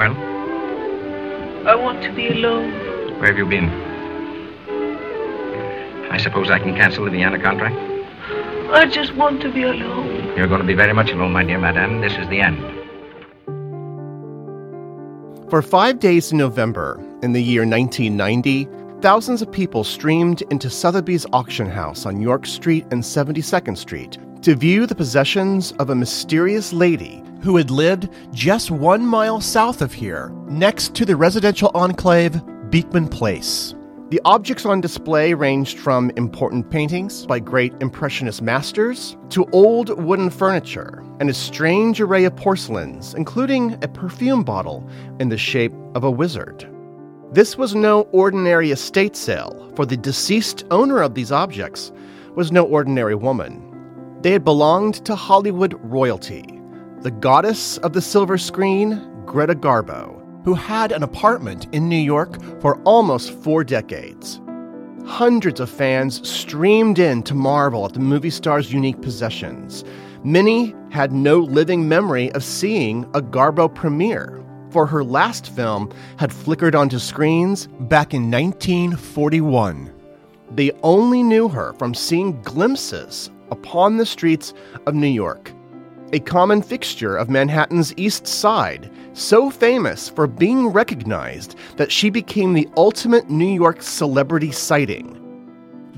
Well, I want to be alone. where have you been? I suppose I can cancel the Vienna contract? I just want to be alone. You're going to be very much alone, my dear madame. This is the end. For five days in November, in the year 1990, thousands of people streamed into Sotheby's auction house on York Street and 72nd Street to view the possessions of a mysterious lady who had lived just one mile south of here, next to the residential enclave Beekman Place. The objects on display ranged from important paintings by great Impressionist masters to old wooden furniture and a strange array of porcelains, including a perfume bottle in the shape of a wizard. This was no ordinary estate sale, for the deceased owner of these objects was no ordinary woman. They had belonged to Hollywood royalty, the goddess of the silver screen, Greta Garbo, who had an apartment in New York for almost four decades. Hundreds of fans streamed in to marvel at the movie star's unique possessions. Many had no living memory of seeing a Garbo premiere, for her last film had flickered onto screens back in 1941. They only knew her from seeing glimpses upon the streets of New York, a common fixture of Manhattan's East Side, so famous for being recognized that she became the ultimate New York celebrity sighting.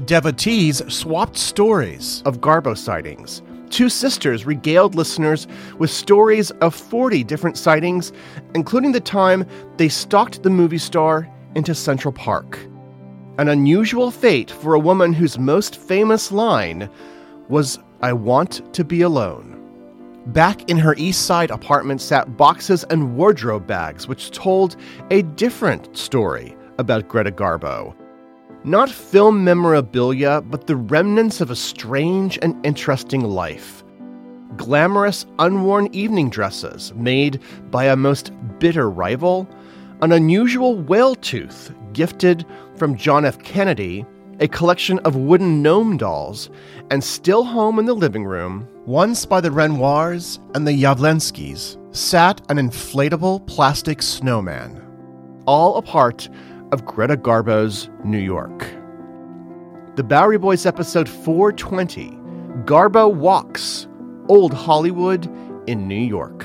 Devotees swapped stories of Garbo sightings. Two sisters regaled listeners with stories of 40 different sightings, including the time they stalked the movie star into Central Park. An unusual fate for a woman whose most famous line was, I want to be alone. Back in her East Side apartment sat boxes and wardrobe bags, which told a different story about Greta Garbo. Not film memorabilia, but the remnants of a strange and interesting life. Glamorous, unworn evening dresses made by a most bitter rival, an unusual whale tooth gifted from John F. Kennedy, a collection of wooden gnome dolls, and still home in the living room, once by the Renoirs and the Jawlenskys, sat an inflatable plastic snowman, all a part of Greta Garbo's New York. The Bowery Boys episode 420 Garbo Walks, Old Hollywood in New York.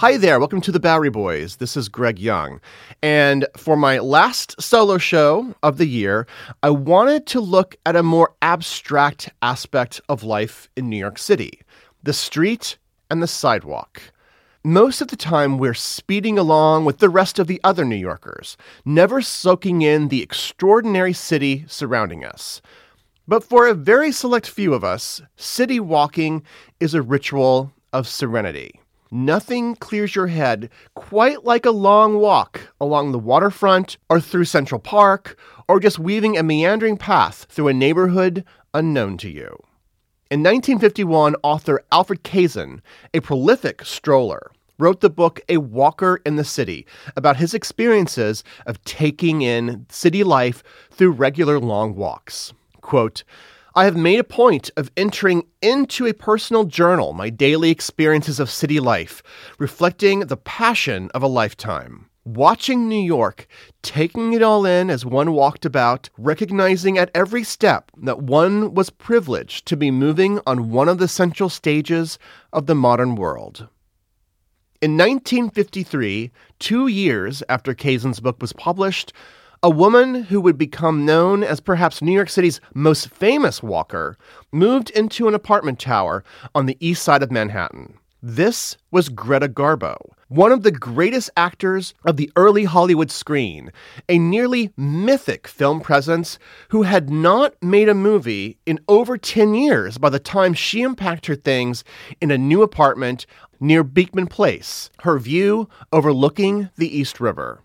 Hi there, welcome to the Bowery Boys. This is Greg Young. And for my last solo show of the year, I wanted to look at a more abstract aspect of life in New York City the street and the sidewalk. Most of the time, we're speeding along with the rest of the other New Yorkers, never soaking in the extraordinary city surrounding us. But for a very select few of us, city walking is a ritual of serenity. Nothing clears your head quite like a long walk along the waterfront or through Central Park or just weaving a meandering path through a neighborhood unknown to you. In 1951, author Alfred Kazin, a prolific stroller, wrote the book A Walker in the City about his experiences of taking in city life through regular long walks. Quote, I have made a point of entering into a personal journal my daily experiences of city life, reflecting the passion of a lifetime. watching New York, taking it all in as one walked about, recognizing at every step that one was privileged to be moving on one of the central stages of the modern world. In 1953, two years after Kazin's book was published, a woman who would become known as perhaps New York City's most famous walker moved into an apartment tower on the east side of Manhattan. This was Greta Garbo, one of the greatest actors of the early Hollywood screen, a nearly mythic film presence who had not made a movie in over 10 years by the time she unpacked her things in a new apartment near Beekman Place, her view overlooking the East River.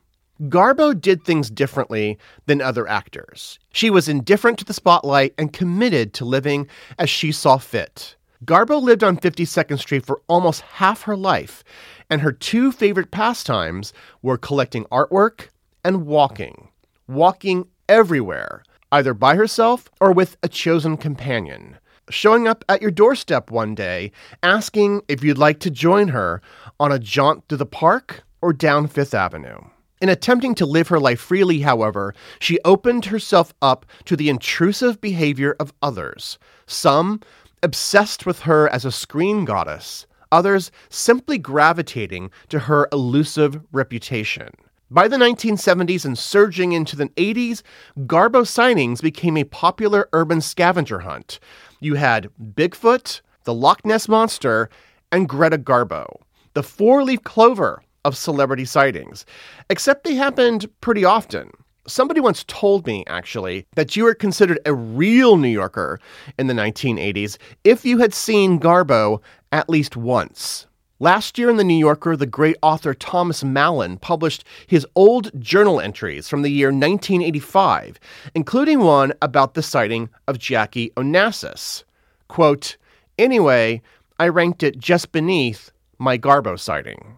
Garbo did things differently than other actors. She was indifferent to the spotlight and committed to living as she saw fit. Garbo lived on 52nd Street for almost half her life, and her two favorite pastimes were collecting artwork and walking. Walking everywhere, either by herself or with a chosen companion. Showing up at your doorstep one day, asking if you'd like to join her on a jaunt through the park or down Fifth Avenue. In attempting to live her life freely, however, she opened herself up to the intrusive behavior of others. Some obsessed with her as a screen goddess, others simply gravitating to her elusive reputation. By the 1970s and surging into the 80s, Garbo sightings became a popular urban scavenger hunt. You had Bigfoot, the Loch Ness Monster, and Greta Garbo, the four leaf clover of celebrity sightings, except they happened pretty often. Somebody once told me, actually, that you were considered a real New Yorker in the 1980s if you had seen Garbo at least once. Last year in The New Yorker, the great author Thomas Mallon published his old journal entries from the year 1985, including one about the sighting of Jackie Onassis. Quote, Anyway, I ranked it just beneath my Garbo sighting.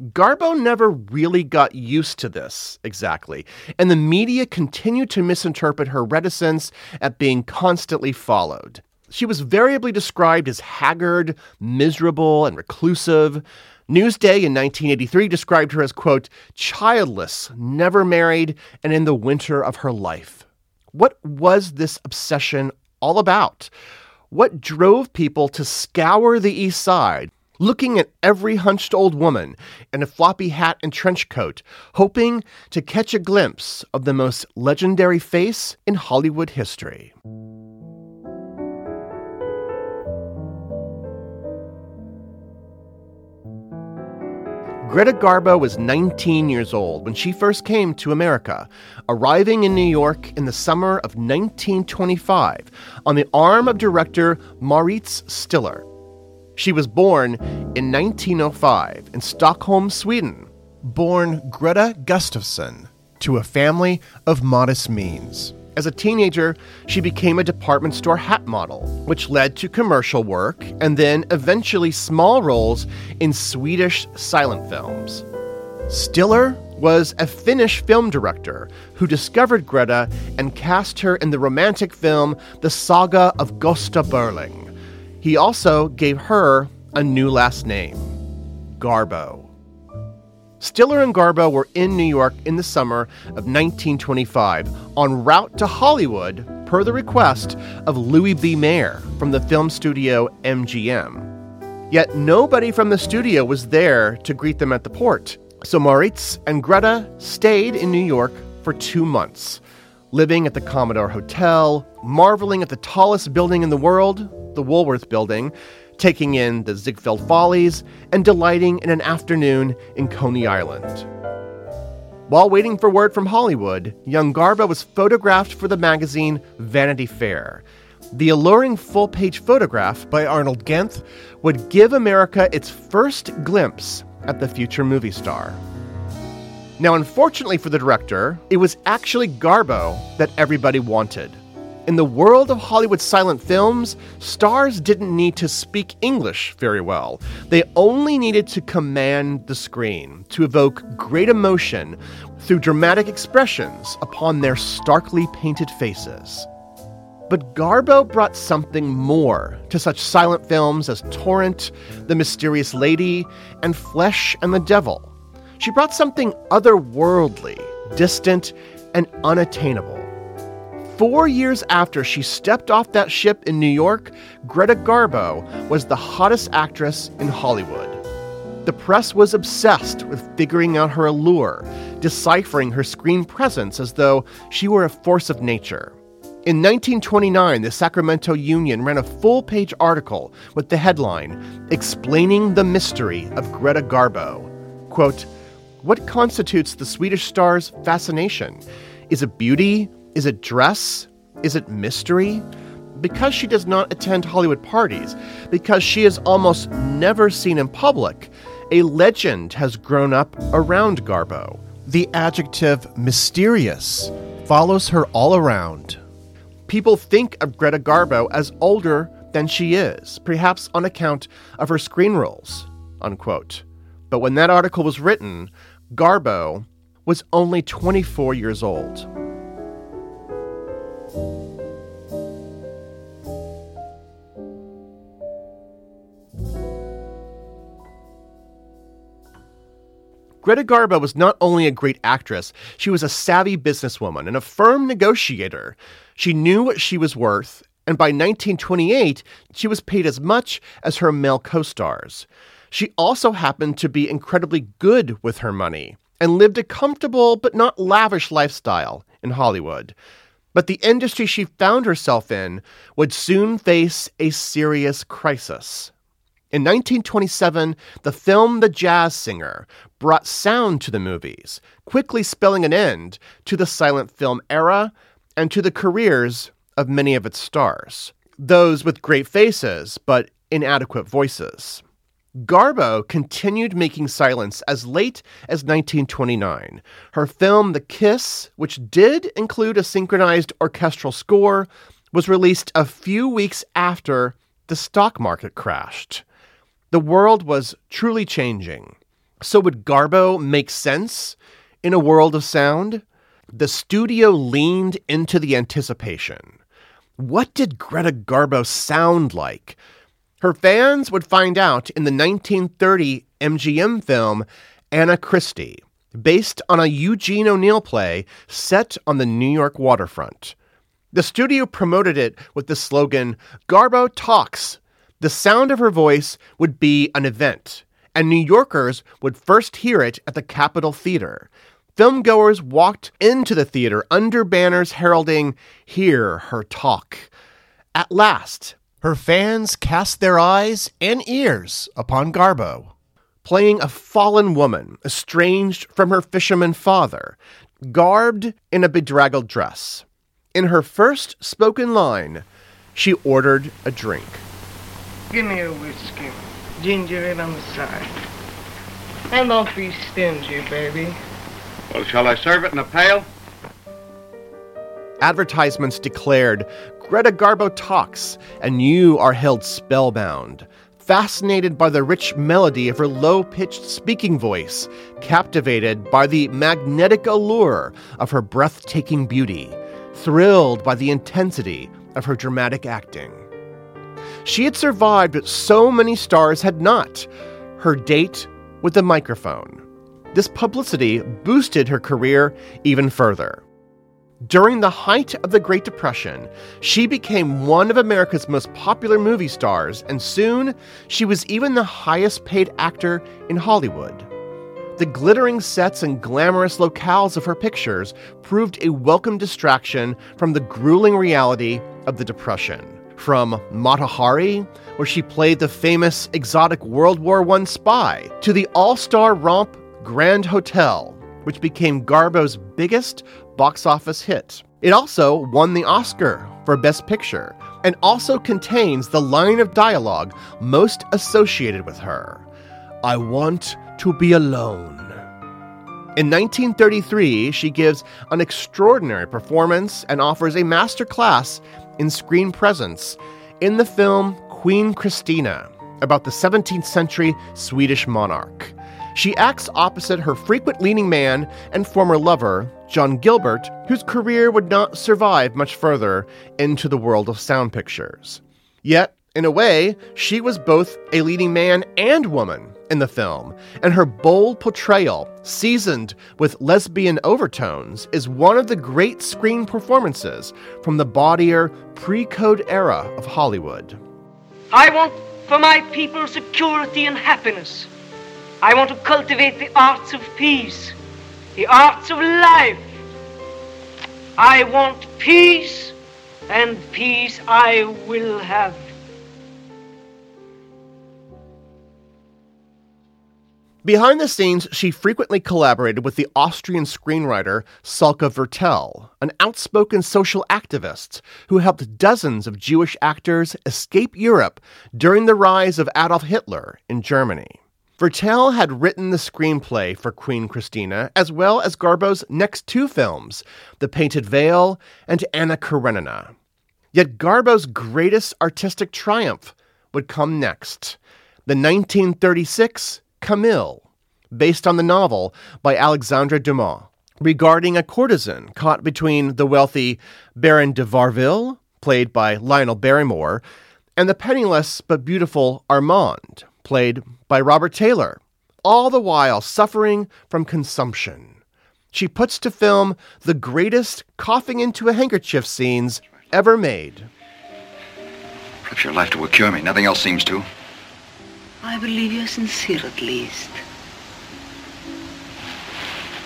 Garbo never really got used to this exactly, and the media continued to misinterpret her reticence at being constantly followed. She was variably described as haggard, miserable, and reclusive. Newsday in 1983 described her as, quote, childless, never married, and in the winter of her life. What was this obsession all about? What drove people to scour the East Side, looking at every hunched old woman in a floppy hat and trench coat, hoping to catch a glimpse of the most legendary face in Hollywood history. Greta Garbo was 19 years old when she first came to America, arriving in New York in the summer of 1925 on the arm of director Mauritz Stiller. She was born in 1905 in Stockholm, Sweden, born Greta Gustafsson to a family of modest means. As a teenager, she became a department store hat model, which led to commercial work and then eventually small roles in Swedish silent films. Stiller was a Finnish film director who discovered Greta and cast her in the romantic film The Saga of Gosta Berling. He also gave her a new last name Garbo. Stiller and Garbo were in New York in the summer of 1925 en route to Hollywood per the request of Louis B. Mayer from the film studio MGM. Yet nobody from the studio was there to greet them at the port. So Mauritz and Greta stayed in New York for two months, living at the Commodore Hotel, marveling at the tallest building in the world, the Woolworth building, taking in the Ziegfeld Follies, and delighting in an afternoon in Coney Island. While waiting for word from Hollywood, young Garbo was photographed for the magazine Vanity Fair. The alluring full page photograph by Arnold Genthe would give America its first glimpse at the future movie star. Now, unfortunately for the director, it was actually Garbo that everybody wanted. In the world of Hollywood silent films, stars didn't need to speak English very well. They only needed to command the screen, to evoke great emotion through dramatic expressions upon their starkly painted faces. But Garbo brought something more to such silent films as Torrent, The Mysterious Lady, and Flesh and the Devil. she brought something otherworldly, distant, and unattainable. Four years after she stepped off that ship in New York, Greta Garbo was the hottest actress in Hollywood. The press was obsessed with figuring out her allure, deciphering her screen presence as though she were a force of nature. In 1929, the Sacramento Union ran a full page article with the headline Explaining the Mystery of Greta Garbo. Quote, What constitutes the Swedish star's fascination? Is it beauty? Is it dress? Is it mystery? Because she does not attend Hollywood parties, because she is almost never seen in public, a legend has grown up around Garbo. The adjective mysterious follows her all around. People think of Greta Garbo as older than she is, perhaps on account of her screen roles. Unquote. But when that article was written, Garbo was only 24 years old. Greta Garbo was not only a great actress, she was a savvy businesswoman and a firm negotiator. She knew what she was worth, and by 1928, she was paid as much as her male co stars. She also happened to be incredibly good with her money and lived a comfortable but not lavish lifestyle in Hollywood. But the industry she found herself in would soon face a serious crisis. In 1927, the film The Jazz Singer brought sound to the movies, quickly spelling an end to the silent film era and to the careers of many of its stars, those with great faces but inadequate voices. Garbo continued making silents as late as 1929. Her film The Kiss, which did include a synchronized orchestral score, was released a few weeks after the stock market crashed. The world was truly changing. So, would Garbo make sense in a world of sound? The studio leaned into the anticipation. What did Greta Garbo sound like? Her fans would find out in the 1930 MGM film Anna Christie, based on a Eugene O'Neill play set on the New York waterfront. The studio promoted it with the slogan Garbo Talks the sound of her voice would be an event, and New Yorkers would first hear it at the Capitol Theater. Filmgoers walked into the theater under banners heralding, Hear her talk. At last, her fans cast their eyes and ears upon Garbo, playing a fallen woman, estranged from her fisherman father, garbed in a bedraggled dress. In her first spoken line, she ordered a drink. Give me a whiskey. Ginger ale on the side. And don't be stingy, baby. Well, shall I serve it in a pail? Advertisements declared Greta Garbo talks, and you are held spellbound, fascinated by the rich melody of her low pitched speaking voice, captivated by the magnetic allure of her breathtaking beauty, thrilled by the intensity of her dramatic acting. She had survived, but so many stars had not. Her date with the microphone. This publicity boosted her career even further. During the height of the Great Depression, she became one of America's most popular movie stars, and soon she was even the highest paid actor in Hollywood. The glittering sets and glamorous locales of her pictures proved a welcome distraction from the grueling reality of the Depression from Mata Hari, where she played the famous exotic World War I spy, to the all star romp Grand Hotel, which became Garbo's biggest box office hit. It also won the Oscar for Best Picture and also contains the line of dialogue most associated with her I want to be alone. In 1933, she gives an extraordinary performance and offers a master class in screen presence in the film Queen Christina about the 17th century Swedish monarch. She acts opposite her frequent leading man and former lover, John Gilbert, whose career would not survive much further into the world of sound pictures. Yet, In a way, she was both a leading man and woman in the film, and her bold portrayal, seasoned with lesbian overtones, is one of the great screen performances from the bawdier pre code era of Hollywood. I want for my people security and happiness. I want to cultivate the arts of peace, the arts of life. I want peace, and peace I will have. Behind the scenes, she frequently collaborated with the Austrian screenwriter Salka Viertel, an outspoken social activist who helped dozens of Jewish actors escape Europe during the rise of Adolf Hitler in Germany. Viertel had written the screenplay for Queen Christina, as well as Garbo's next two films, The Painted Veil and Anna Karenina. Yet Garbo's greatest artistic triumph would come next the 1936 Camille, based on the novel by Alexandre Dumas, regarding a courtesan caught between the wealthy Baron de Varville, played by Lionel Barrymore, and the penniless but beautiful Armand, played by Robert Taylor, all the while suffering from consumption. She puts to film the greatest coughing into a handkerchief scenes ever made. Perhaps your life will cure me. Nothing else seems to. I believe you're sincere at least.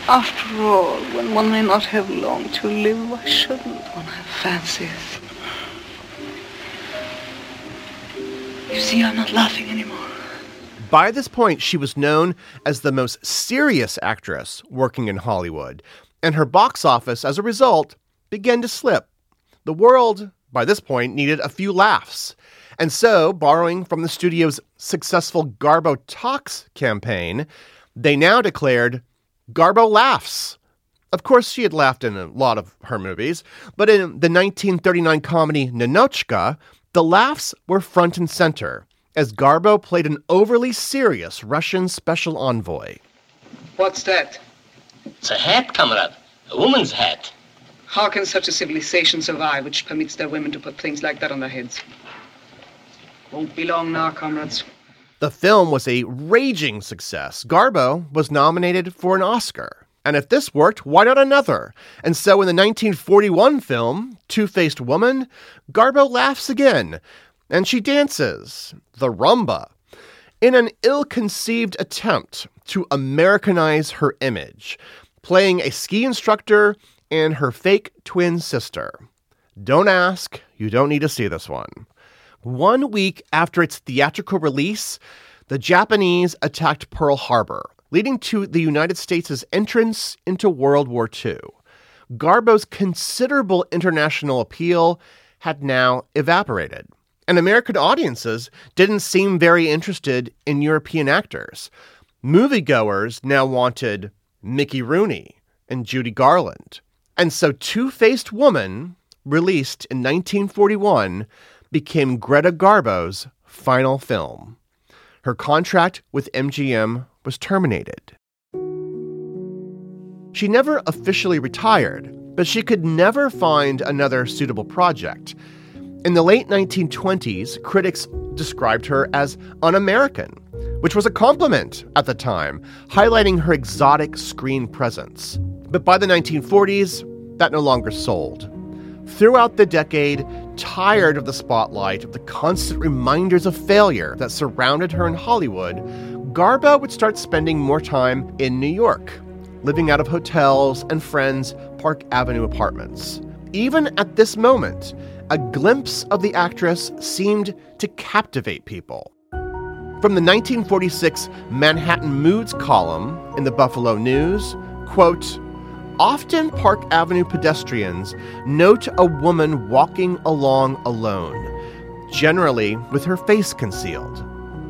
After all, when one may not have long to live, why shouldn't one have fancies? You see, I'm not laughing anymore. By this point, she was known as the most serious actress working in Hollywood, and her box office, as a result, began to slip. The world, by this point, needed a few laughs. And so, borrowing from the studio's successful Garbo Talks campaign, they now declared Garbo Laughs. Of course, she had laughed in a lot of her movies, but in the 1939 comedy Ninotchka, the laughs were front and center as Garbo played an overly serious Russian special envoy. What's that? It's a hat, comrade. A woman's hat. How can such a civilization survive which permits their women to put things like that on their heads? Won't be long now, comrades. The film was a raging success. Garbo was nominated for an Oscar. And if this worked, why not another? And so in the 1941 film, Two Faced Woman, Garbo laughs again, and she dances, the rumba, in an ill conceived attempt to Americanize her image, playing a ski instructor and her fake twin sister. Don't ask, you don't need to see this one. One week after its theatrical release, the Japanese attacked Pearl Harbor, leading to the United States' entrance into World War II. Garbo's considerable international appeal had now evaporated, and American audiences didn't seem very interested in European actors. Moviegoers now wanted Mickey Rooney and Judy Garland. And so Two Faced Woman, released in 1941, became Greta Garbo's final film. Her contract with MGM was terminated. She never officially retired, but she could never find another suitable project. In the late 1920s, critics described her as un American, which was a compliment at the time, highlighting her exotic screen presence. But by the 1940s, that no longer sold. Throughout the decade, tired of the spotlight of the constant reminders of failure that surrounded her in Hollywood, Garbo would start spending more time in New York, living out of hotels and friends' Park Avenue apartments. Even at this moment, a glimpse of the actress seemed to captivate people. From the 1946 Manhattan Moods column in the Buffalo News, quote, Often Park Avenue pedestrians note a woman walking along alone, generally with her face concealed.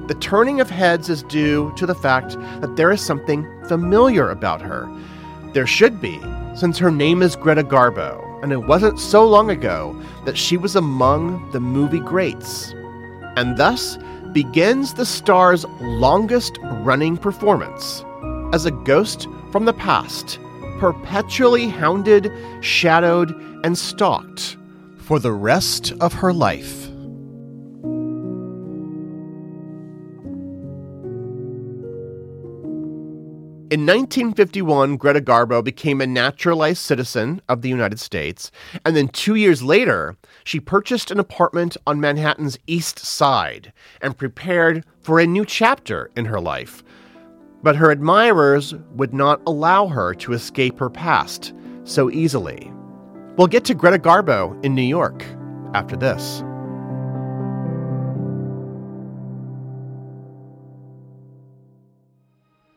The turning of heads is due to the fact that there is something familiar about her. There should be, since her name is Greta Garbo, and it wasn't so long ago that she was among the movie greats. And thus begins the star's longest running performance as a ghost from the past perpetually hounded, shadowed, and stalked for the rest of her life. In 1951, Greta Garbo became a naturalized citizen of the United States, and then two years later, she purchased an apartment on Manhattan's East Side and prepared for a new chapter in her life but her admirers would not allow her to escape her past so easily. We'll get to Greta Garbo in New York after this.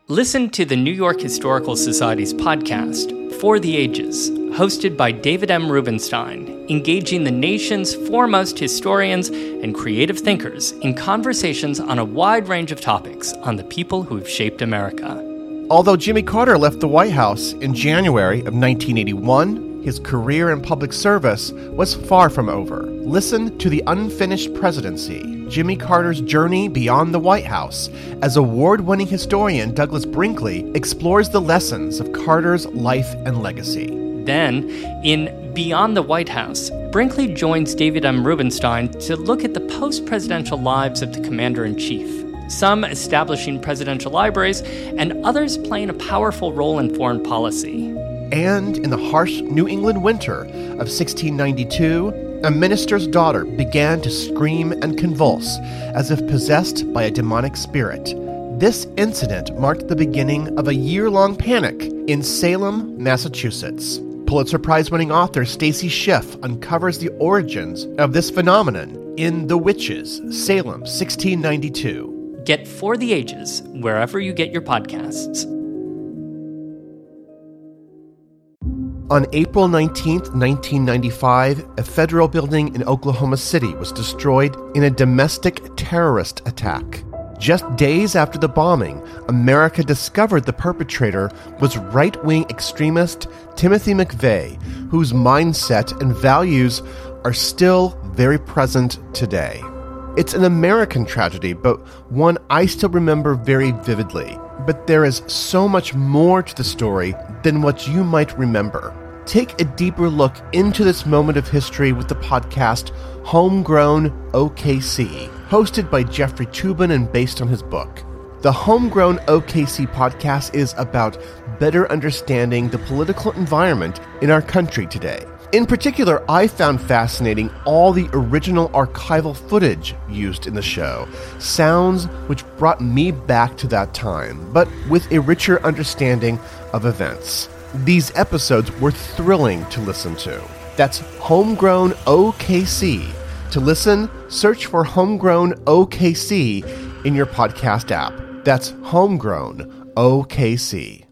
Listen to the New York Historical Society's podcast, For the Ages, hosted by David M. Rubenstein, engaging the nation's foremost historians and creative thinkers in conversations on a wide range of topics on the people who have shaped America. Although Jimmy Carter left the White House in January of 1981, his career in public service was far from over. Listen to The Unfinished Presidency Jimmy Carter's Journey Beyond the White House as award winning historian Douglas Brinkley explores the lessons of Carter's life and legacy. Then, in Beyond the White House, Brinkley joins David M. Rubenstein to look at the post presidential lives of the commander in chief, some establishing presidential libraries, and others playing a powerful role in foreign policy. And in the harsh New England winter of 1692, a minister's daughter began to scream and convulse as if possessed by a demonic spirit. This incident marked the beginning of a year long panic in Salem, Massachusetts. Pulitzer Prize winning author Stacy Schiff uncovers the origins of this phenomenon in The Witches, Salem, 1692. Get For the Ages wherever you get your podcasts. On April 19, 1995, a federal building in Oklahoma City was destroyed in a domestic terrorist attack. Just days after the bombing, America discovered the perpetrator was right wing extremist Timothy McVeigh, whose mindset and values are still very present today. It's an American tragedy, but one I still remember very vividly. But there is so much more to the story than what you might remember. Take a deeper look into this moment of history with the podcast Homegrown OKC, hosted by Jeffrey Toobin and based on his book. The Homegrown OKC podcast is about better understanding the political environment in our country today. In particular, I found fascinating all the original archival footage used in the show, sounds which brought me back to that time, but with a richer understanding of events. These episodes were thrilling to listen to. That's Homegrown OKC. To listen, search for Homegrown OKC in your podcast app. That's Homegrown OKC.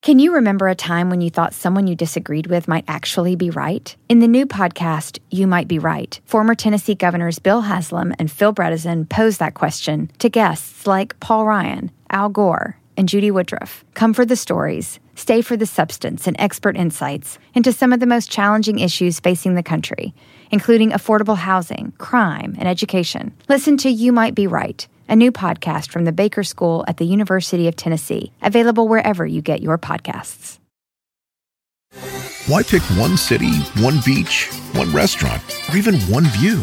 Can you remember a time when you thought someone you disagreed with might actually be right? In the new podcast, You Might Be Right, former Tennessee governors Bill Haslam and Phil Bredesen pose that question to guests like Paul Ryan, Al Gore, and Judy Woodruff. Come for the stories, stay for the substance and expert insights into some of the most challenging issues facing the country, including affordable housing, crime, and education. Listen to You Might Be Right a new podcast from the Baker School at the University of Tennessee, available wherever you get your podcasts. Why pick one city, one beach, one restaurant, or even one view?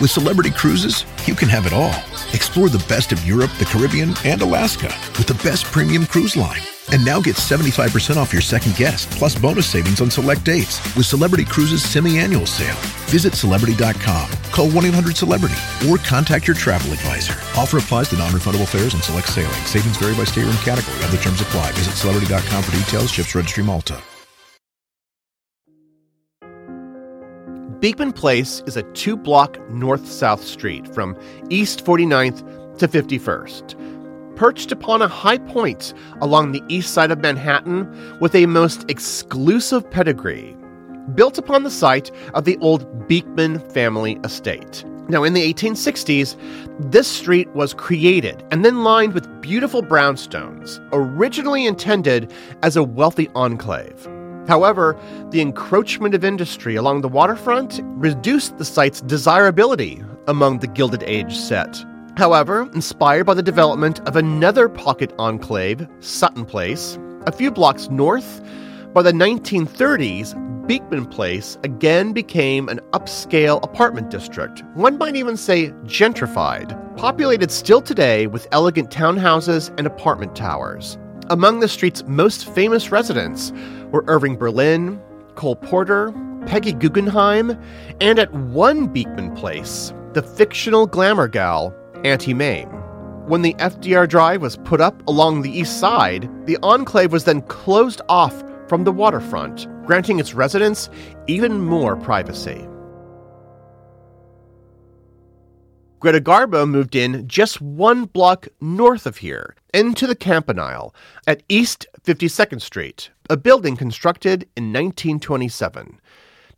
With Celebrity Cruises, you can have it all. Explore the best of Europe, the Caribbean, and Alaska with the best premium cruise line. And now get 75% off your second guest, plus bonus savings on select dates with Celebrity Cruises semi-annual sale. Visit Celebrity.com, call 1-800-CELEBRITY, or contact your travel advisor. Offer applies to non-refundable fares and select sailing. Savings vary by state and category. Other terms apply. Visit Celebrity.com for details. Ships Registry Malta. Beekman Place is a two block north south street from East 49th to 51st perched upon a high point along the east side of Manhattan with a most exclusive pedigree, built upon the site of the old Beekman family estate. Now, in the 1860s, this street was created and then lined with beautiful brownstones, originally intended as a wealthy enclave. However, the encroachment of industry along the waterfront reduced the site's desirability among the Gilded Age set. However, inspired by the development of another pocket enclave, Sutton Place, a few blocks north, by the 1930s, Beekman Place again became an upscale apartment district, one might even say gentrified, populated still today with elegant townhouses and apartment towers. Among the street's most famous residents were Irving Berlin, Cole Porter, Peggy Guggenheim, and at one Beekman place, the fictional glamour gal, Auntie Mame. When the FDR Drive was put up along the east side, the enclave was then closed off from the waterfront, granting its residents even more privacy. Greta Garbo moved in just one block north of here, into the Campanile, at East 52nd Street, a building constructed in 1927.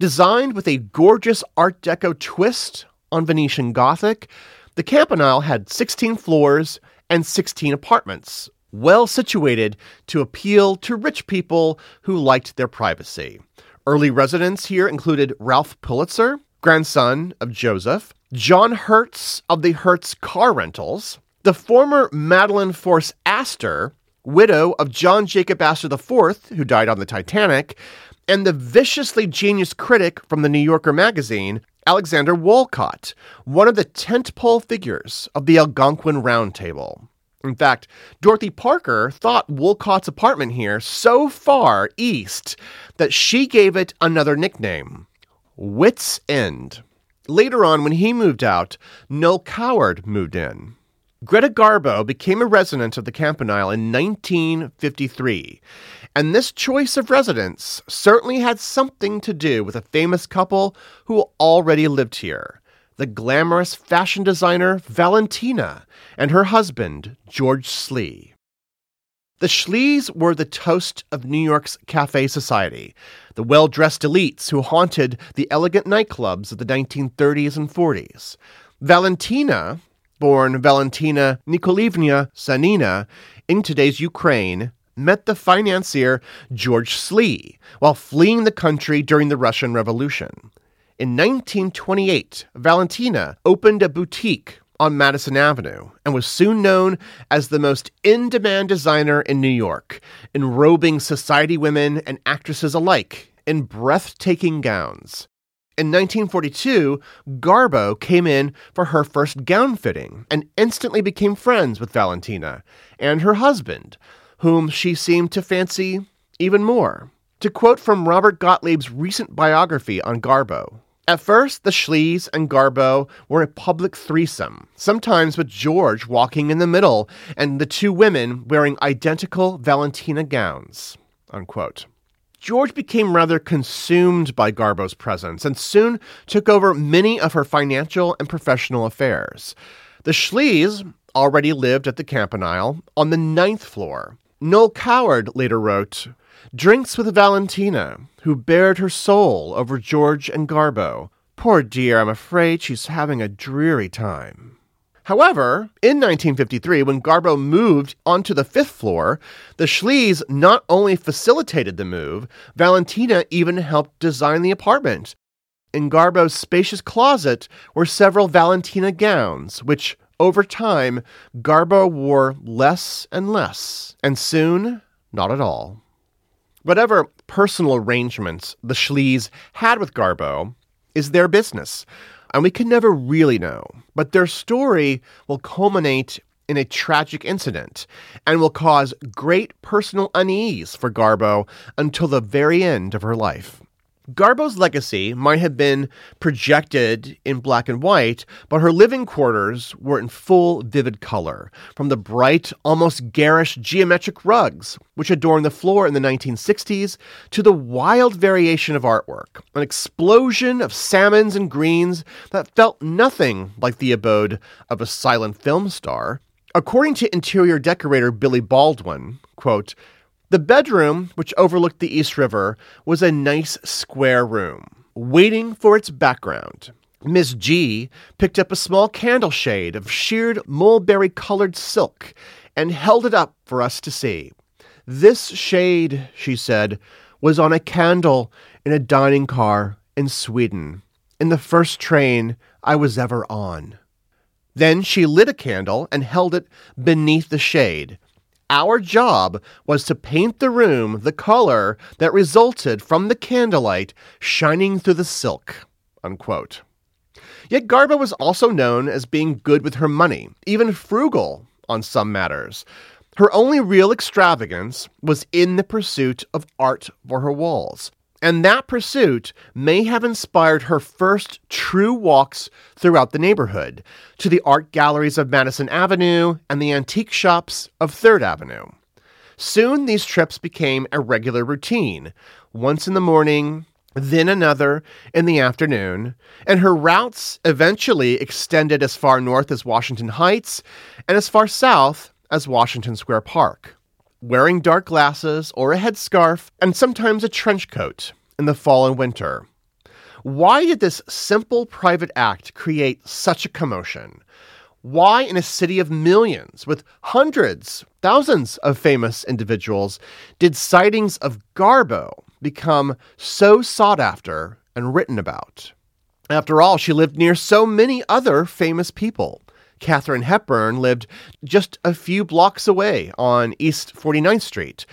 Designed with a gorgeous Art Deco twist on Venetian Gothic, the Campanile had 16 floors and 16 apartments, well situated to appeal to rich people who liked their privacy. Early residents here included Ralph Pulitzer, grandson of Joseph, John Hertz of the Hertz Car Rentals, the former Madeline Force Astor, widow of John Jacob Astor IV, who died on the Titanic, and the viciously genius critic from the New Yorker magazine, Alexander Wolcott, one of the tentpole figures of the Algonquin Round Table. In fact, Dorothy Parker thought Woollcott's apartment here so far east that she gave it another nickname Wits End. Later on, when he moved out, Noel Coward moved in. Greta Garbo became a resident of the Campanile in 1953, and this choice of residence certainly had something to do with a famous couple who already lived here the glamorous fashion designer Valentina and her husband, George Schlee. The Schlees were the toast of New York's cafe society, the well dressed elites who haunted the elegant nightclubs of the 1930s and 40s. Valentina, born Valentina Nikolaevna Sanina in today's Ukraine, met the financier George Schlee while fleeing the country during the Russian Revolution. In 1928, Valentina opened a boutique on Madison Avenue and was soon known as the most in demand designer in New York, enrobing society women and actresses alike in breathtaking gowns. In 1942, Garbo came in for her first gown fitting and instantly became friends with Valentina and her husband, whom she seemed to fancy even more. To quote from Robert Gottlieb's recent biography on Garbo, at first, the Schlees and Garbo were a public threesome, sometimes with George walking in the middle and the two women wearing identical Valentina gowns. Unquote. George became rather consumed by Garbo's presence and soon took over many of her financial and professional affairs. The Schlees already lived at the Campanile on the ninth floor. Noel Coward later wrote, Drinks with Valentina, who bared her soul over George and Garbo. Poor dear, I'm afraid she's having a dreary time. However, in 1953, when Garbo moved onto the fifth floor, the Schlees not only facilitated the move, Valentina even helped design the apartment. In Garbo's spacious closet were several Valentina gowns, which, over time, Garbo wore less and less, and soon, not at all. Whatever personal arrangements the Schlees had with Garbo is their business, and we can never really know. But their story will culminate in a tragic incident and will cause great personal unease for Garbo until the very end of her life. Garbo's legacy might have been projected in black and white, but her living quarters were in full, vivid color, from the bright, almost garish geometric rugs which adorned the floor in the 1960s to the wild variation of artwork, an explosion of salmons and greens that felt nothing like the abode of a silent film star. According to interior decorator Billy Baldwin, quote, the bedroom, which overlooked the East River, was a nice square room, waiting for its background. Miss G picked up a small candle shade of sheared mulberry colored silk and held it up for us to see. This shade, she said, was on a candle in a dining car in Sweden, in the first train I was ever on. Then she lit a candle and held it beneath the shade, our job was to paint the room the color that resulted from the candlelight shining through the silk. Unquote. Yet Garbo was also known as being good with her money, even frugal on some matters. Her only real extravagance was in the pursuit of art for her walls. And that pursuit may have inspired her first true walks throughout the neighborhood to the art galleries of Madison Avenue and the antique shops of Third Avenue. Soon these trips became a regular routine, once in the morning, then another in the afternoon, and her routes eventually extended as far north as Washington Heights and as far south as Washington Square Park. Wearing dark glasses or a headscarf and sometimes a trench coat in the fall and winter. Why did this simple private act create such a commotion? Why, in a city of millions, with hundreds, thousands of famous individuals, did sightings of Garbo become so sought after and written about? After all, she lived near so many other famous people. Katharine Hepburn lived just a few blocks away on East 49th Street.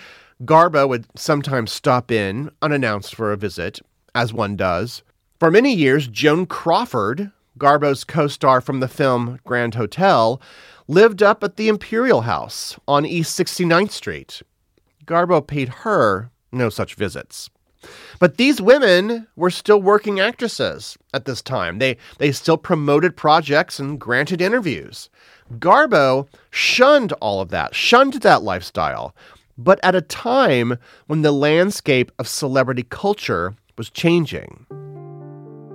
Garbo would sometimes stop in unannounced for a visit, as one does. For many years, Joan Crawford Garbo's co star from the film Grand Hotel, lived up at the Imperial House on East 69th Street. Garbo paid her no such visits. But these women were still working actresses at this time. They, they still promoted projects and granted interviews. Garbo shunned all of that, shunned that lifestyle, but at a time when the landscape of celebrity culture was changing.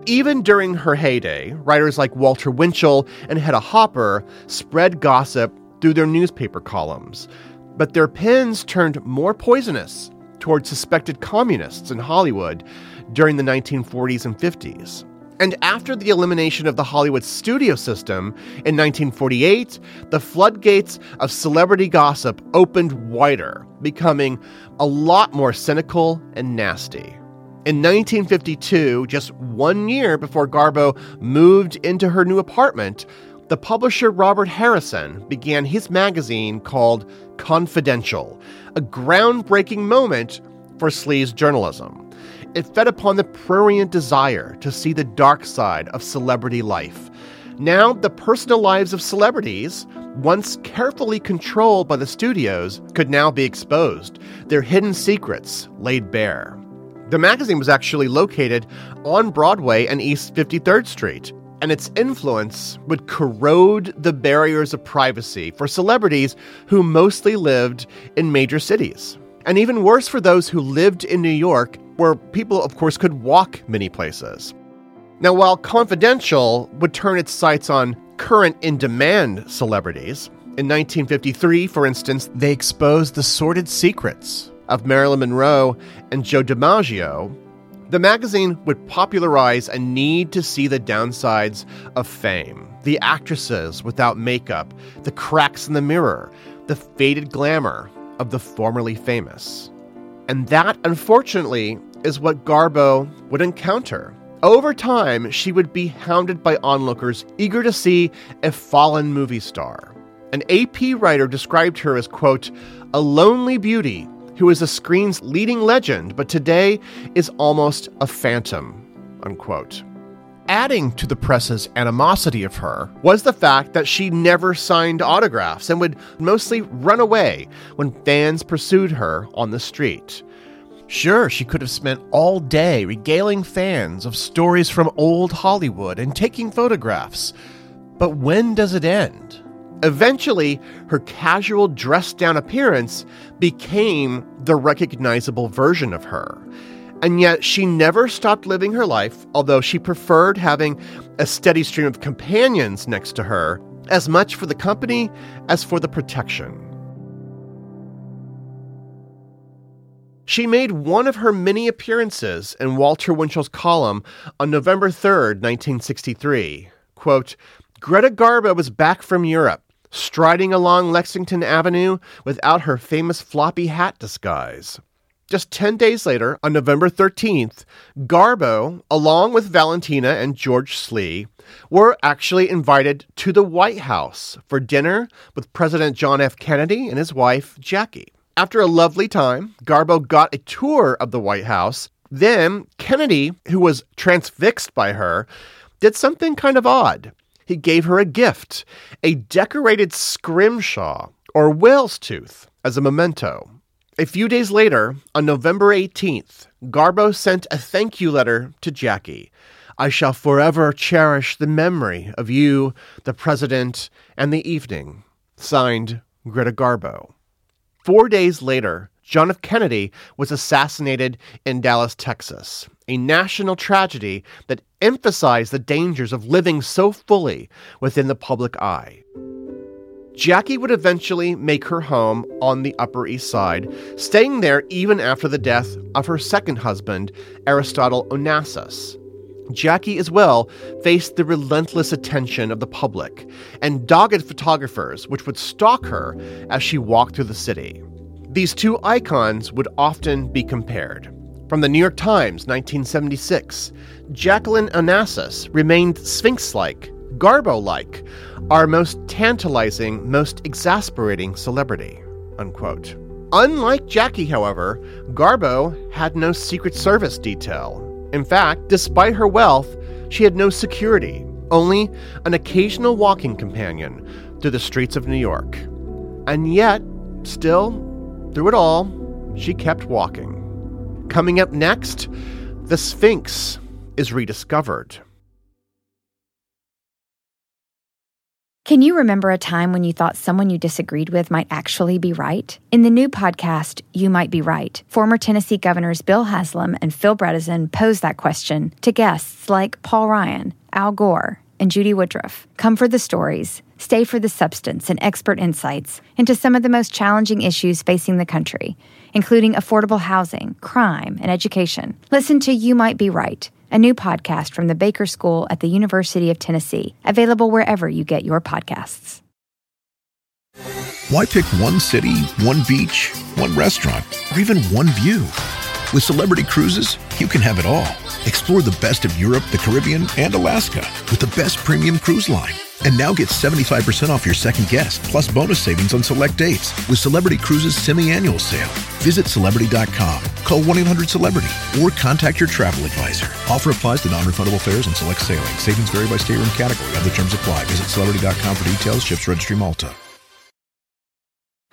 Even during her heyday, writers like Walter Winchell and Hedda Hopper spread gossip through their newspaper columns, but their pens turned more poisonous toward suspected communists in Hollywood during the 1940s and 50s. And after the elimination of the Hollywood studio system in 1948, the floodgates of celebrity gossip opened wider, becoming a lot more cynical and nasty. In 1952, just one year before Garbo moved into her new apartment, the publisher Robert Harrison began his magazine called Confidential, a groundbreaking moment for sleaze journalism. It fed upon the prurient desire to see the dark side of celebrity life. Now, the personal lives of celebrities, once carefully controlled by the studios, could now be exposed, their hidden secrets laid bare. The magazine was actually located on Broadway and East 53rd Street, and its influence would corrode the barriers of privacy for celebrities who mostly lived in major cities. And even worse for those who lived in New York, where people, of course, could walk many places. Now, while Confidential would turn its sights on current in demand celebrities, in 1953, for instance, they exposed the sordid secrets of Marilyn Monroe and Joe DiMaggio, the magazine would popularize a need to see the downsides of fame the actresses without makeup, the cracks in the mirror, the faded glamour of the formerly famous. And that, unfortunately, is what Garbo would encounter. Over time, she would be hounded by onlookers eager to see a fallen movie star. An AP writer described her as, quote, a lonely beauty who is a screen's leading legend, but today is almost a phantom. Unquote. Adding to the press's animosity of her was the fact that she never signed autographs and would mostly run away when fans pursued her on the street. Sure, she could have spent all day regaling fans of stories from old Hollywood and taking photographs. But when does it end? Eventually, her casual dressed down appearance became the recognizable version of her. And yet, she never stopped living her life, although she preferred having a steady stream of companions next to her, as much for the company as for the protection. She made one of her many appearances in Walter Winchell's column on November 3rd, 1963. Quote, Greta Garbo was back from Europe striding along Lexington Avenue without her famous floppy hat disguise. Just 10 days later, on November 13th, Garbo, along with Valentina and George Schlee, were actually invited to the White House for dinner with President John F. Kennedy and his wife, Jackie. After a lovely time, Garbo got a tour of the White House. Then Kennedy, who was transfixed by her, did something kind of odd he gave her a gift a decorated scrimshaw, or whale's tooth as a memento. A few days later, on November 18th, Garbo sent a thank you letter to Jackie. I shall forever cherish the memory of you, the president, and the evening. Signed, Greta Garbo. Four days later, John F. Kennedy was assassinated in Dallas, Texas, a national tragedy that emphasized the dangers of living so fully within the public eye. Jackie would eventually make her home on the Upper East Side, staying there even after the death of her second husband, Aristotle Onassis. Jackie, as well, faced the relentless attention of the public and dogged photographers, which would stalk her as she walked through the city. These two icons would often be compared. From the New York Times, 1976, Jacqueline Onassis remained Sphinx like, Garbo like, our most tantalizing, most exasperating celebrity. Unquote. Unlike Jackie, however, Garbo had no Secret Service detail. In fact, despite her wealth, she had no security, only an occasional walking companion through the streets of New York. And yet, still, through it all, she kept walking. Coming up next, the Sphinx is rediscovered. Can you remember a time when you thought someone you disagreed with might actually be right? In the new podcast, You Might Be Right, former Tennessee governors Bill Haslam and Phil Bredesen pose that question to guests like Paul Ryan, Al Gore, and Judy Woodruff. Come for the stories, stay for the substance and expert insights into some of the most challenging issues facing the country, including affordable housing, crime, and education. Listen to You Might Be Right a new podcast from the Baker School at the University of Tennessee, available wherever you get your podcasts. Why pick one city, one beach, one restaurant, or even one view? With Celebrity Cruises, you can have it all. Explore the best of Europe, the Caribbean, and Alaska with the best premium cruise line and now get 75% off your second guest, plus bonus savings on select dates with Celebrity Cruises semi-annual sale. Visit Celebrity.com, call 1-800-CELEBRITY, or contact your travel advisor. Offer applies to non-refundable fares and select sailing. Savings vary by state room category. Other terms apply. Visit Celebrity.com for details. Ships Registry Malta.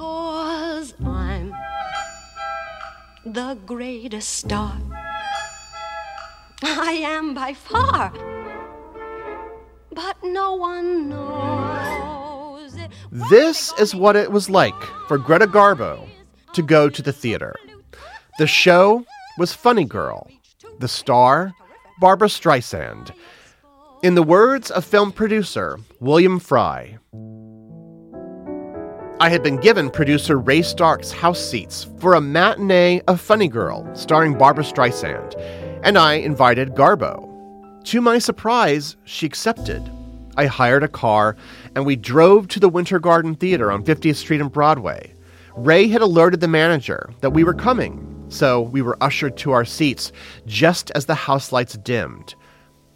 Cause I'm the greatest star. I am by far but no one knows. This is what it was like for Greta Garbo to go to the theater. The show was Funny Girl. The star, Barbra Streisand. In the words of film producer William Frye, I had been given producer Ray Stark's house seats for a matinee of Funny Girl starring Barbra Streisand, and I invited Garbo. To my surprise, she accepted. I hired a car and we drove to the Winter Garden Theater on 50th Street and Broadway. Ray had alerted the manager that we were coming, so we were ushered to our seats just as the house lights dimmed.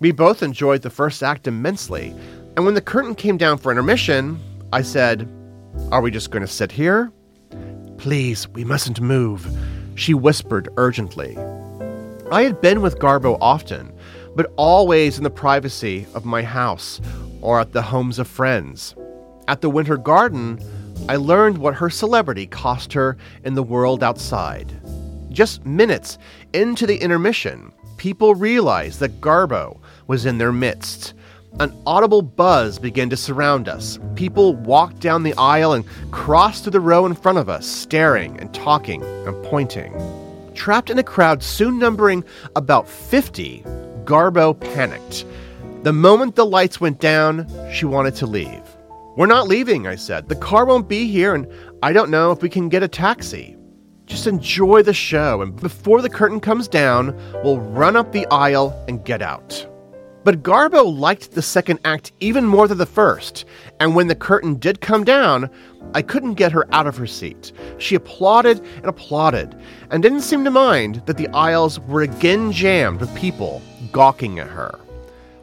We both enjoyed the first act immensely, and when the curtain came down for intermission, I said, Are we just going to sit here? Please, we mustn't move, she whispered urgently. I had been with Garbo often, but always in the privacy of my house or at the homes of friends. At the Winter Garden, I learned what her celebrity cost her in the world outside. Just minutes into the intermission, people realized that Garbo was in their midst. An audible buzz began to surround us. People walked down the aisle and crossed to the row in front of us, staring and talking and pointing. Trapped in a crowd soon numbering about 50, Garbo panicked. The moment the lights went down, she wanted to leave. We're not leaving, I said. The car won't be here, and I don't know if we can get a taxi. Just enjoy the show, and before the curtain comes down, we'll run up the aisle and get out. But Garbo liked the second act even more than the first, and when the curtain did come down, I couldn't get her out of her seat. She applauded and applauded, and didn't seem to mind that the aisles were again jammed with people gawking at her.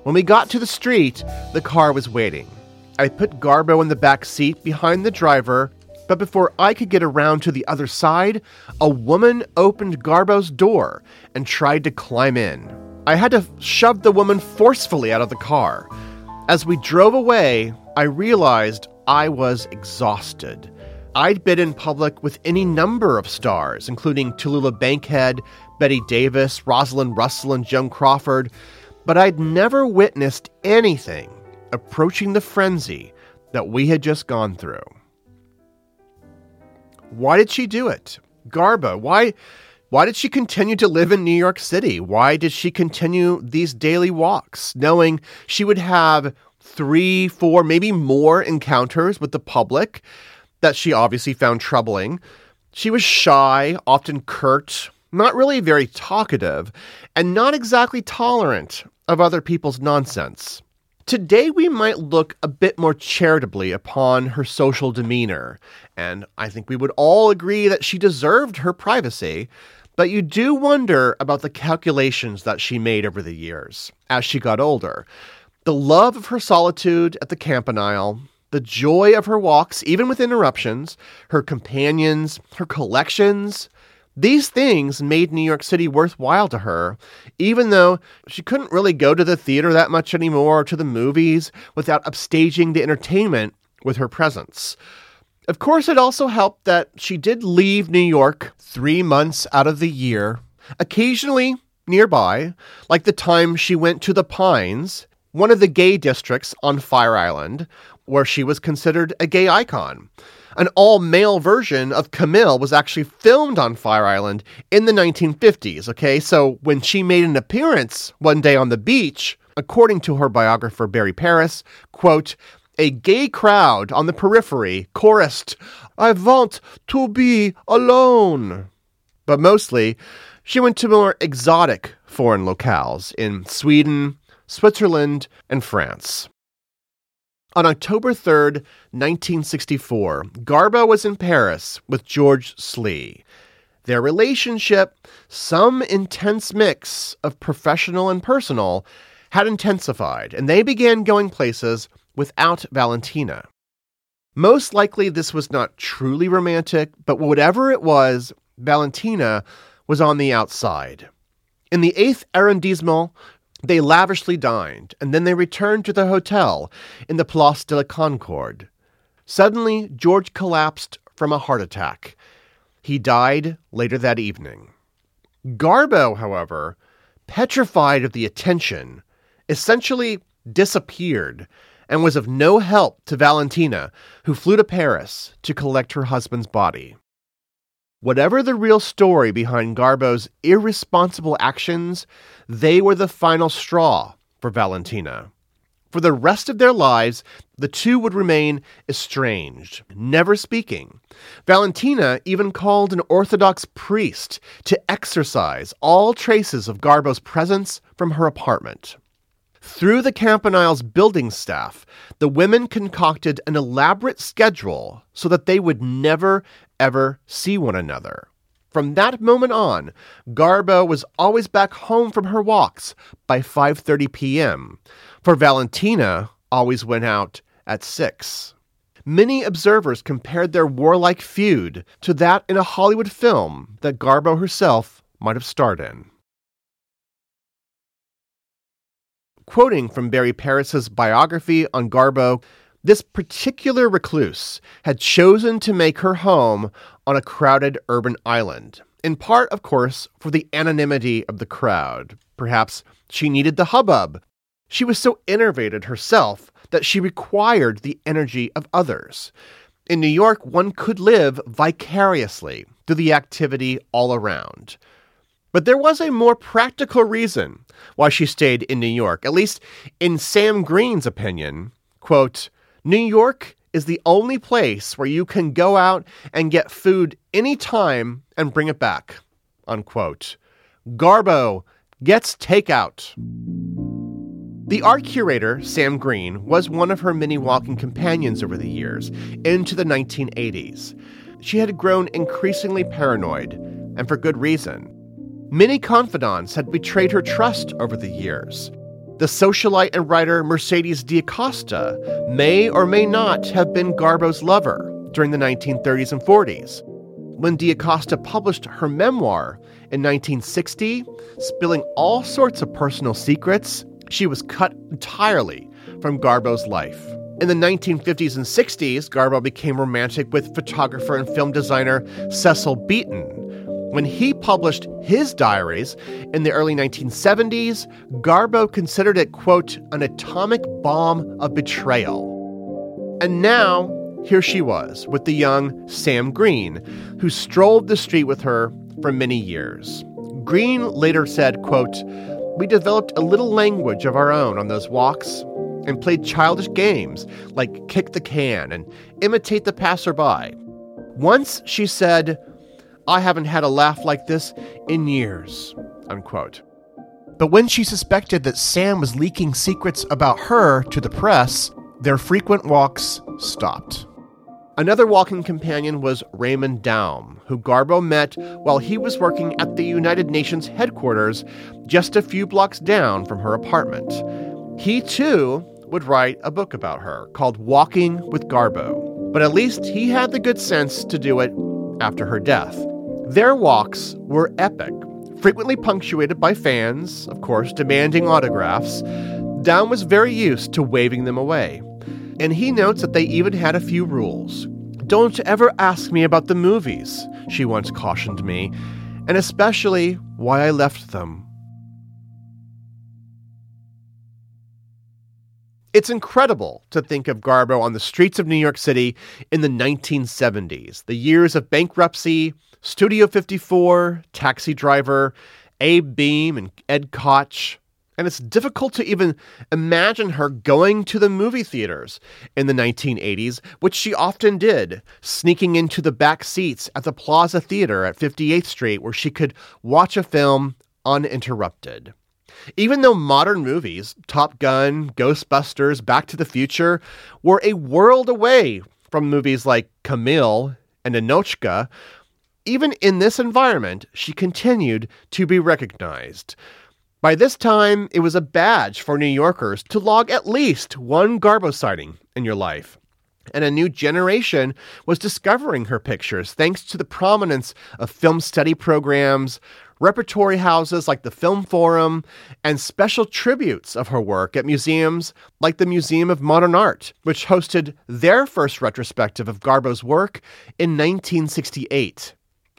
When we got to the street, the car was waiting. I put Garbo in the back seat behind the driver, but before I could get around to the other side, a woman opened Garbo's door and tried to climb in. I had to shove the woman forcefully out of the car. As we drove away, I realized I was exhausted. I'd been in public with any number of stars, including Tallulah Bankhead, Bette Davis, Rosalind Russell, and Joan Crawford, but I'd never witnessed anything approaching the frenzy that we had just gone through. Why did she do it? Garbo, why why did she continue to live in New York City? Why did she continue these daily walks, knowing she would have three, four, maybe more encounters with the public that she obviously found troubling? She was shy, often curt, not really very talkative, and not exactly tolerant of other people's nonsense. Today, we might look a bit more charitably upon her social demeanor, and I think we would all agree that she deserved her privacy. But you do wonder about the calculations that she made over the years as she got older. The love of her solitude at the Campanile, the joy of her walks, even with interruptions, her companions, her collections. These things made New York City worthwhile to her, even though she couldn't really go to the theater that much anymore or to the movies without upstaging the entertainment with her presence. Of course, it also helped that she did leave New York three months out of the year, occasionally nearby, like the time she went to the Pines, one of the gay districts on Fire Island, where she was considered a gay icon. An all male version of Camille was actually filmed on Fire Island in the 1950s, okay? So when she made an appearance one day on the beach, according to her biographer Barry Paris, quote, a gay crowd on the periphery chorused, I want to be alone. But mostly, she went to more exotic foreign locales in Sweden, Switzerland, and France. On October 3rd, 1964, Garbo was in Paris with George Schlee. Their relationship, some intense mix of professional and personal, had intensified, and they began going places without Valentina. Most likely, this was not truly romantic, but whatever it was, Valentina was on the outside. In the 8th arrondissement, they lavishly dined, and then they returned to the hotel in the Place de la Concorde. Suddenly, George collapsed from a heart attack. He died later that evening. Garbo, however, petrified of the attention, essentially disappeared and was of no help to Valentina, who flew to Paris to collect her husband's body. Whatever the real story behind Garbo's irresponsible actions, they were the final straw for Valentina. For the rest of their lives, the two would remain estranged, never speaking. Valentina even called an Orthodox priest to exorcise all traces of Garbo's presence from her apartment. Through the Campanile's building staff, the women concocted an elaborate schedule so that they would never, ever see one another. From that moment on, Garbo was always back home from her walks by 5:30 p.m. For Valentina always went out at 6. Many observers compared their warlike feud to that in a Hollywood film that Garbo herself might have starred in. Quoting from Barry Paris's biography on Garbo, this particular recluse had chosen to make her home on a crowded urban island, in part, of course, for the anonymity of the crowd. Perhaps she needed the hubbub. She was so enervated herself that she required the energy of others. In New York, one could live vicariously through the activity all around. But there was a more practical reason why she stayed in New York, at least in Sam Green's opinion. Quote, New York is the only place where you can go out and get food anytime and bring it back. Unquote. Garbo gets takeout. The art curator, Sam Green, was one of her many walking companions over the years, into the 1980s. She had grown increasingly paranoid, and for good reason. Many confidants had betrayed her trust over the years. The socialite and writer Mercedes de Acosta may or may not have been Garbo's lover during the 1930s and 40s. When de Acosta published her memoir in 1960, spilling all sorts of personal secrets, she was cut entirely from Garbo's life. In the 1950s and 60s, Garbo became romantic with photographer and film designer Cecil Beaton. When he published his diaries in the early 1970s, Garbo considered it, quote, an atomic bomb of betrayal. And now, here she was with the young Sam Green, who strolled the street with her for many years. Green later said, quote, We developed a little language of our own on those walks and played childish games like kick the can and imitate the passerby. Once she said, I haven't had a laugh like this in years, unquote. But when she suspected that Sam was leaking secrets about her to the press, their frequent walks stopped. Another walking companion was Raymond Daum, who Garbo met while he was working at the United Nations headquarters just a few blocks down from her apartment. He too would write a book about her called Walking with Garbo, but at least he had the good sense to do it after her death. Their walks were epic, frequently punctuated by fans, of course, demanding autographs. Daum was very used to waving them away. And he notes that they even had a few rules. Don't ever ask me about the movies, she once cautioned me, and especially why I left them. It's incredible to think of Garbo on the streets of New York City in the 1970s, the years of bankruptcy, Studio 54, Taxi Driver, Abe Beame, and Ed Koch. And it's difficult to even imagine her going to the movie theaters in the 1980s, which she often did, sneaking into the back seats at the Plaza Theater at 58th Street, where she could watch a film uninterrupted. Even though modern movies, Top Gun, Ghostbusters, Back to the Future, were a world away from movies like Camille and Ninotchka, even in this environment, she continued to be recognized. By this time, it was a badge for New Yorkers to log at least one Garbo sighting in your life. And a new generation was discovering her pictures thanks to the prominence of film study programs, repertory houses like the Film Forum, and special tributes of her work at museums like the Museum of Modern Art, which hosted their first retrospective of Garbo's work in 1968.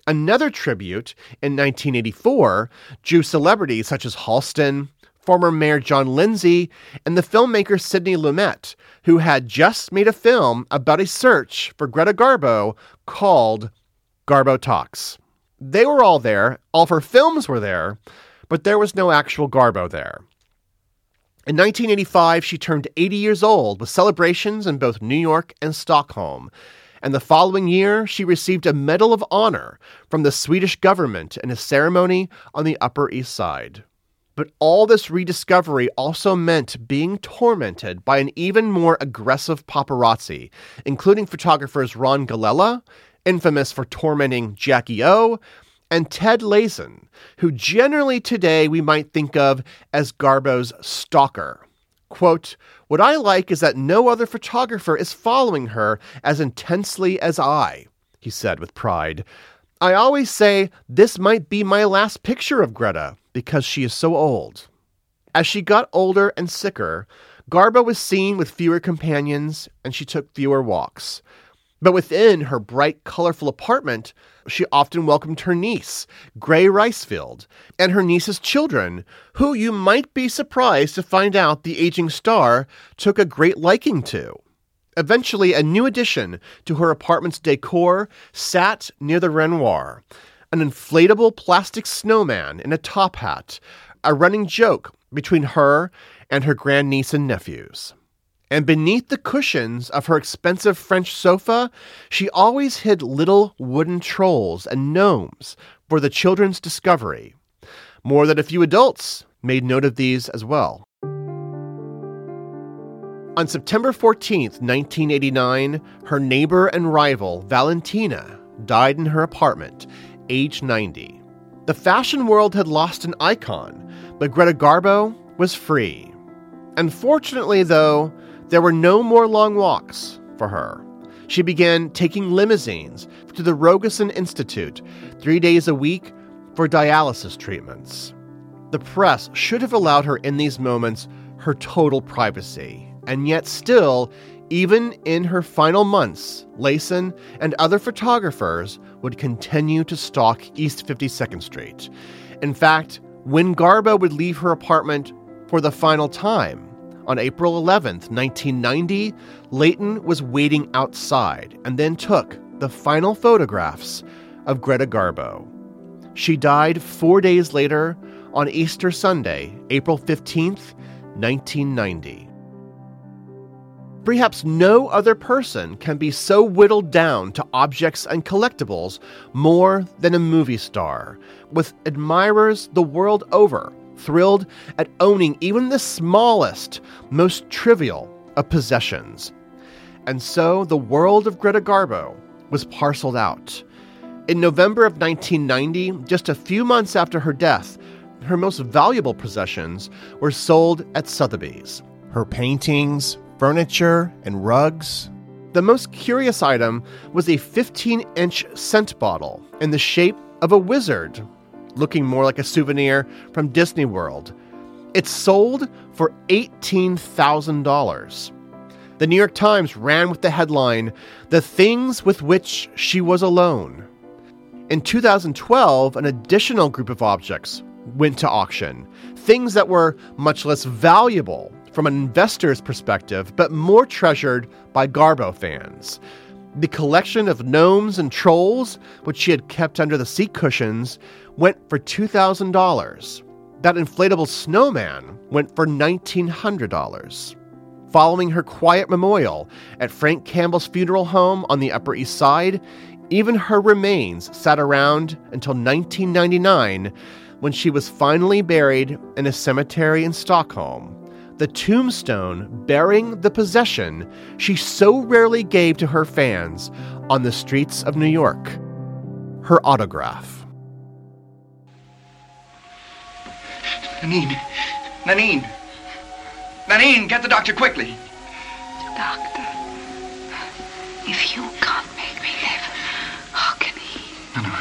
Another tribute in 1984 drew celebrities such as Halston, former Mayor John Lindsay, and the filmmaker Sidney Lumet, who had just made a film about a search for Greta Garbo called Garbo Talks. They were all there, all of her films were there, but there was no actual Garbo there. In 1985, she turned 80 years old with celebrations in both New York and Stockholm and the following year she received a Medal of Honor from the Swedish government in a ceremony on the Upper East Side. But all this rediscovery also meant being tormented by an even more aggressive paparazzi, including photographers Ron Galella, infamous for tormenting Jackie O, and Ted Leyson, who generally today we might think of as Garbo's stalker. Quote, What I like is that no other photographer is following her as intensely as I, he said with pride. I always say this might be my last picture of Greta because she is so old. As she got older and sicker, Garbo was seen with fewer companions and she took fewer walks. But within her bright, colorful apartment, she often welcomed her niece, Gray Reisfield, and her niece's children, who you might be surprised to find out the aging star took a great liking to. Eventually, a new addition to her apartment's decor sat near the Renoir an inflatable plastic snowman in a top hat, a running joke between her and her grandniece and nephews and beneath the cushions of her expensive French sofa, she always hid little wooden trolls and gnomes for the children's discovery. More than a few adults made note of these as well. On September 14th, 1989, her neighbor and rival, Valentina, died in her apartment, age 90. The fashion world had lost an icon, but Greta Garbo was free. Unfortunately, though, there were no more long walks for her. She began taking limousines to the Rogosin Institute three days a week for dialysis treatments. The press should have allowed her in these moments her total privacy. And yet, still, even in her final months, Leyson and other photographers would continue to stalk East 52nd Street. In fact, when Garbo would leave her apartment for the final time, on April 11, 1990, Leyson was waiting outside and then took the final photographs of Greta Garbo. She died four days later on Easter Sunday, April 15, 1990. Perhaps no other person can be so whittled down to objects and collectibles more than a movie star, with admirers the world over thrilled at owning even the smallest, most trivial of possessions. And so the world of Greta Garbo was parceled out. In November of 1990, just a few months after her death, her most valuable possessions were sold at Sotheby's. Her paintings, furniture, and rugs. The most curious item was a 15 inch scent bottle in the shape of a wizard, looking more like a souvenir from Disney World. It sold for $18,000. The New York Times ran with the headline, The Things with Which She Was Alone. In 2012, an additional group of objects went to auction, things that were much less valuable from an investor's perspective, but more treasured by Garbo fans. The collection of gnomes and trolls, which she had kept under the seat cushions, went for $2,000. That inflatable snowman went for $1,900. Following her quiet memorial at Frank Campbell's funeral home on the Upper East Side, even her remains sat around until 1999 when she was finally buried in a cemetery in Stockholm. The tombstone bearing the possession she so rarely gave to her fans on the streets of New York her autograph. Nanine! Nanine! Nanine, get the doctor quickly! Doctor, if you can't make me live, how can he? No, no.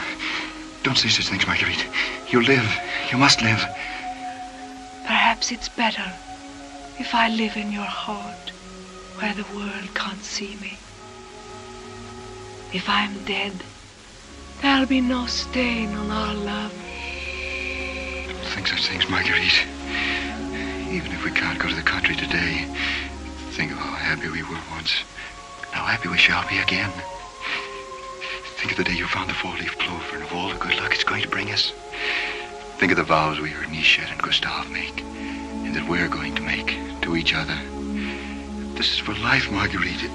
Don't say such things, Marguerite. You'll live. You must live. Perhaps it's better if I live in your heart where the world can't see me. If I'm dead, there'll be no stain on our love. Think such things, Marguerite. Even if we can't go to the country today, think of how happy we were once. How happy we shall be again. Think of the day you found the four-leaf clover and of all the good luck it's going to bring us. Think of the vows we heard Nisha and Gustav make, that we're going to make to each other. This is for life, Marguerite.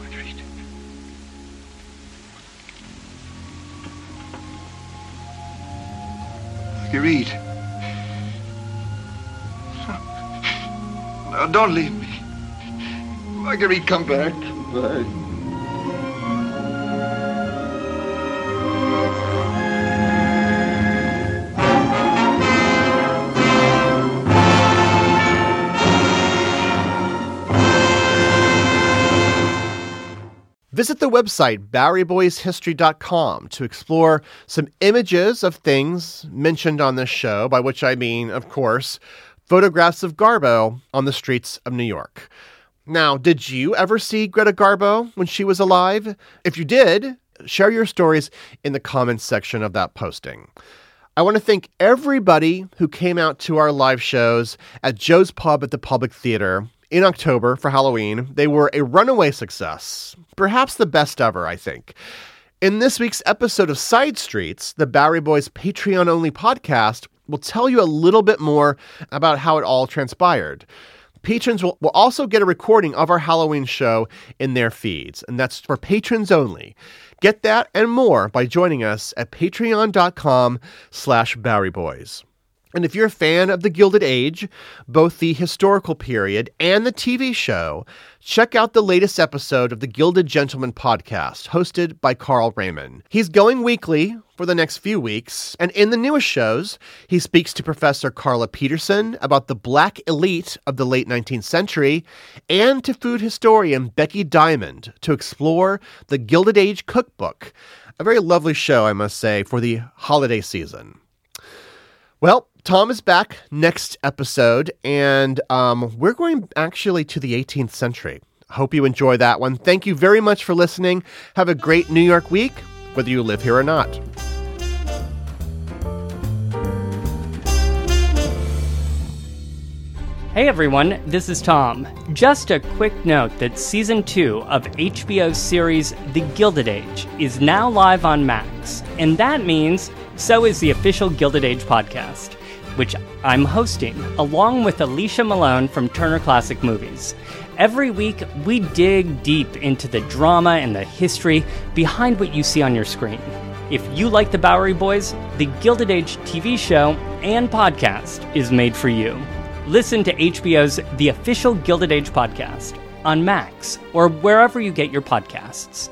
Marguerite. Marguerite. Don't leave me. Marguerite, come back. Come back. Visit the website boweryboyshistory.com to explore some images of things mentioned on this show, by which I mean, of course, photographs of Garbo on the streets of New York. Now, did you ever see Greta Garbo when she was alive? If you did, share your stories in the comments section of that posting. I want to thank everybody who came out to our live shows at Joe's Pub at the Public Theater in October for Halloween. They were a runaway success, perhaps the best ever, I think. In this week's episode of Side Streets, the Bowery Boys Patreon only podcast, will tell you a little bit more about how it all transpired. Patrons will, will also get a recording of our Halloween show in their feeds, and that's for patrons only. Get that and more by joining us at patreon.com slash Bowery Boys. And if you're a fan of the Gilded Age, both the historical period and the TV show, check out the latest episode of the Gilded Gentleman podcast, hosted by Carl Raymond. He's going weekly for the next few weeks, and in the newest shows, he speaks to Professor Carla Peterson about the black elite of the late 19th century, and to food historian Becky Diamond to explore the Gilded Age cookbook. A very lovely show, I must say, for the holiday season. Well, Tom is back next episode, and um, we're going actually to the 18th century. Hope you enjoy that one. Thank you very much for listening. Have a great New York week, whether you live here or not. Hey everyone, this is Tom. Just a quick note that season 2 of HBO's series The Gilded Age is now live on Max, and that means so is the official Gilded Age podcast, which I'm hosting along with Alicia Malone from Turner Classic Movies. Every week, we dig deep into the drama and the history behind what you see on your screen. If you like the Bowery Boys, the Gilded Age TV show and podcast is made for you. Listen to HBO's The Official Gilded Age podcast on Max or wherever you get your podcasts.